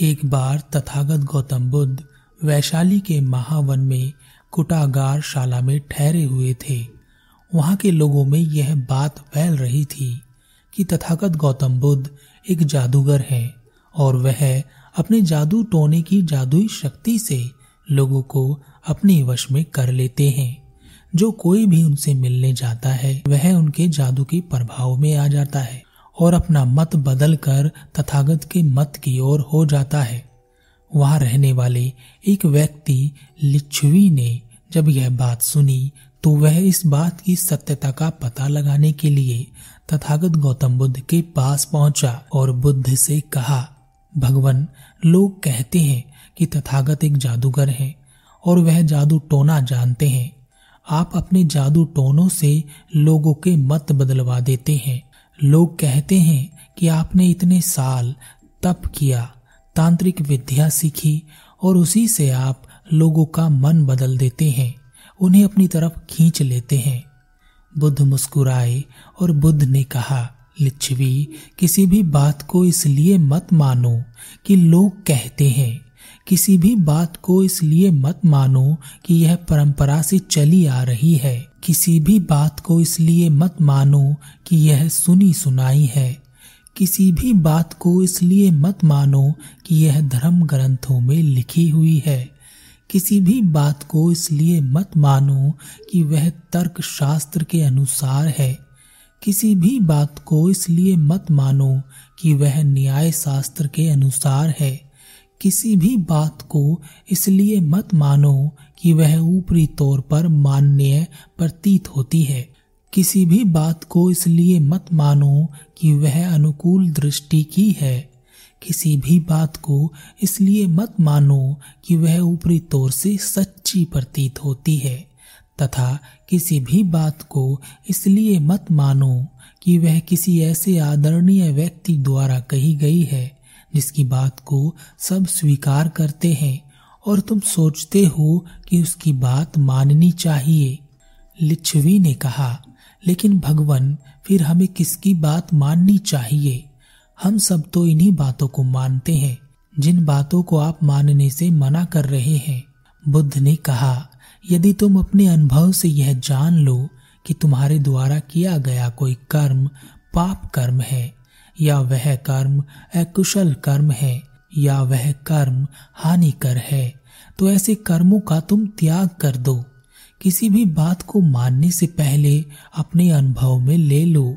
एक बार तथागत गौतम बुद्ध वैशाली के महावन में कुटागार शाला में ठहरे हुए थे। वहाँ के लोगों में यह बात फैल रही थी कि तथागत गौतम बुद्ध एक जादूगर है और वह अपने जादू टोने की जादुई शक्ति से लोगों को अपने वश में कर लेते हैं। जो कोई भी उनसे मिलने जाता है, वह उनके जादू के प्रभाव में आ जाता है। और अपना मत बदल कर तथागत के मत की ओर हो जाता है। वहाँ रहने वाले एक व्यक्ति लिच्छवी ने जब यह बात सुनी तो वह इस बात की सत्यता का पता लगाने के लिए तथागत गौतम बुद्ध के पास पहुँचा और बुद्ध से कहा, भगवान, लोग कहते हैं कि तथागत एक जादूगर है और वह जादू टोना जानते हैं। आप अपने जादू टोनों से लोगों के मत बदलवा देते हैं। लोग कहते हैं कि आपने इतने साल तप किया, तांत्रिक विद्या सीखी और उसी से आप लोगों का मन बदल देते हैं, उन्हें अपनी तरफ़ खींच लेते हैं। बुद्ध मुस्कुराए और बुद्ध ने कहा, लिच्छवी, किसी भी बात को इसलिए मत मानो कि लोग कहते हैं। किसी भी बात को इसलिए मत मानो कि यह परंपरा से चली आ रही है। किसी भी बात को इसलिए मत मानो कि यह सुनी सुनाई है। किसी भी बात को इसलिए मत मानो कि यह धर्म ग्रंथों में लिखी हुई है। किसी भी बात को इसलिए मत मानो कि वह तर्क शास्त्र के अनुसार है। किसी भी बात को इसलिए मत मानो कि वह न्याय शास्त्र के अनुसार है। किसी भी बात को इसलिए मत मानो कि वह ऊपरी तौर पर मान्य प्रतीत होती है। किसी भी बात को इसलिए मत मानो कि वह अनुकूल दृष्टि की है। किसी भी बात को इसलिए मत मानो कि वह ऊपरी तौर से सच्ची प्रतीत होती है। तथा किसी भी बात को इसलिए मत मानो कि वह किसी ऐसे आदरणीय व्यक्ति द्वारा कही गई है। जिसकी बात को सब स्वीकार करते हैं और तुम सोचते हो कि उसकी बात माननी चाहिए। लिच्छवी ने कहा, लेकिन भगवान, फिर हमें किसकी बात माननी चाहिए? हम सब तो इन्हीं बातों को मानते हैं, जिन बातों को आप मानने से मना कर रहे हैं। बुद्ध ने कहा, यदि तुम अपने अनुभव से यह जान लो कि तुम्हारे द्वारा किया गया कोई कर्म पाप कर्म है या वह कर्म अकुशल कर्म है, या वह कर्म हानिकर है तो ऐसे कर्मों का तुम त्याग कर दो। किसी भी बात को मानने से पहले अपने अनुभव में ले लो।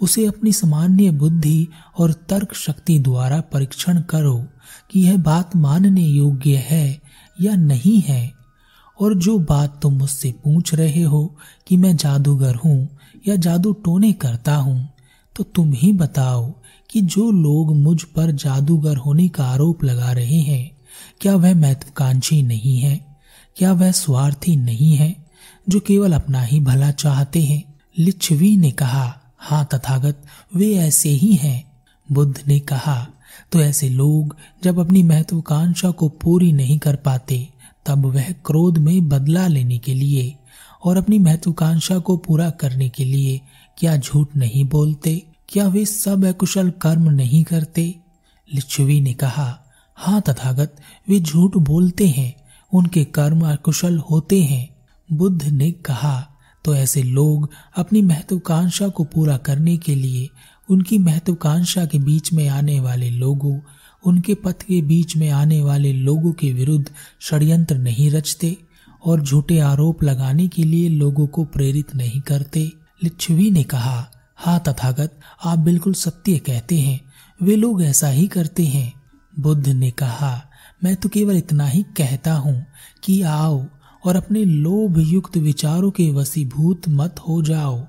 उसे अपनी सामान्य बुद्धि और तर्क शक्ति द्वारा परीक्षण करो कि यह बात मानने योग्य है या नहीं है। और जो बात तुम मुझसे पूछ रहे हो कि मैं जादूगर हूँ या जादू टोने करता हूँ तो तुम ही बताओ कि जो लोग मुझ पर जादूगर होने का आरोप लगा रहे हैं, क्या वह महत्वाकांक्षी नहीं है? क्या वह स्वार्थी नहीं है, जो केवल अपना ही भला चाहते हैं? लिच्छवी ने कहा हाँ तथागत, वे ऐसे ही हैं। बुद्ध ने कहा तो ऐसे लोग जब अपनी महत्वाकांक्षा को पूरी नहीं कर पाते, तब वह क्रोध में बदला लेने के लिए और अपनी महत्वाकांक्षा को पूरा करने के लिए क्या झूठ नहीं बोलते? क्या वे सब अकुशल कर्म नहीं करते? लिच्छवी ने कहा हाँ तथागत, वे झूठ बोलते हैं, उनके कर्म अकुशल होते हैं। बुद्ध ने कहा तो ऐसे लोग अपनी महत्वाकांक्षा को पूरा करने के लिए, उनकी महत्वाकांक्षा के बीच में आने वाले लोगों, उनके पथ के बीच में आने वाले लोगों के विरुद्ध षड्यंत्र नहीं रचते, और झूठे आरोप लगाने के लिए लोगों को प्रेरित नहीं करते। लिच्छवी ने कहा हाँ तथागत, आप बिल्कुल सत्य कहते हैं। वे लोग ऐसा ही करते हैं। बुद्ध ने कहा, मैं तो केवल इतना ही कहता हूँ कि आओ और अपने लोभ युक्त विचारों के वसीभूत मत हो जाओ।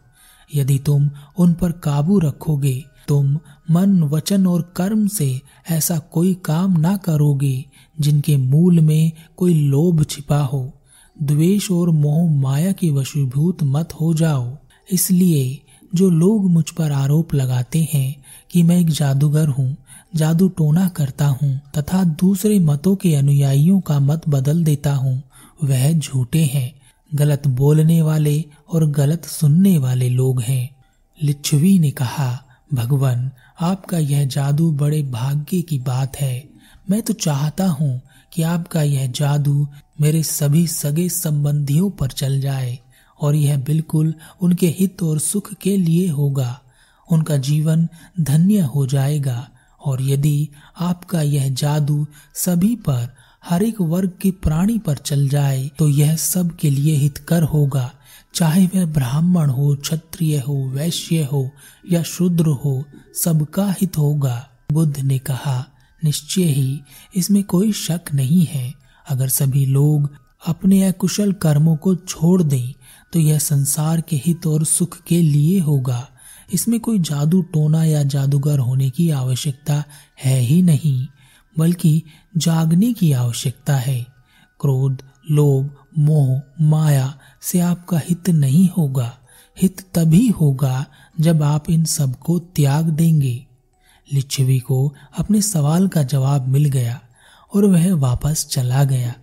यदि तुम उन पर काबू रखोगे, तुम मन, वचन और कर्म से ऐसा कोई काम ना करोगे जिनके मूल में कोई लोभ छिपा हो। द्वेष और मोह माया के वशीभूत मत हो जाओ। इसलिए जो लोग मुझ पर आरोप लगाते हैं कि मैं एक जादूगर हूँ, जादू टोना करता हूँ तथा दूसरे मतों के अनुयायियों का मत बदल देता हूँ, वह झूठे हैं। गलत बोलने वाले और गलत सुनने वाले लोग हैं। लिच्छवी ने कहा, भगवान, आपका यह जादू बड़े भाग्य की बात है। मैं तो चाहता हूँ कि आपका यह जादू मेरे सभी सगे संबंधियों पर चल जाए। और यह बिल्कुल उनके हित और सुख के लिए होगा। उनका जीवन धन्य हो जाएगा। और यदि आपका यह जादू सभी पर, हर एक वर्ग के प्राणी पर चल जाए तो यह सब के लिए हितकर होगा। चाहे वह ब्राह्मण हो, क्षत्रिय हो, वैश्य हो, या शूद्र हो, सबका हित होगा। बुद्ध ने कहा, निश्चय ही इसमें कोई शक नहीं है। अगर सभी लोग अपने अकुशल कर्मों को छोड़ दें तो यह संसार के हित और सुख के लिए होगा। इसमें कोई जादू टोना या जादूगर होने की आवश्यकता है ही नहीं, बल्कि जागने की आवश्यकता है। क्रोध, लोभ, मोह, माया से आपका हित नहीं होगा। हित तभी होगा जब आप इन सबको त्याग देंगे। लिच्छवी को अपने सवाल का जवाब मिल गया और वह वापस चला गया।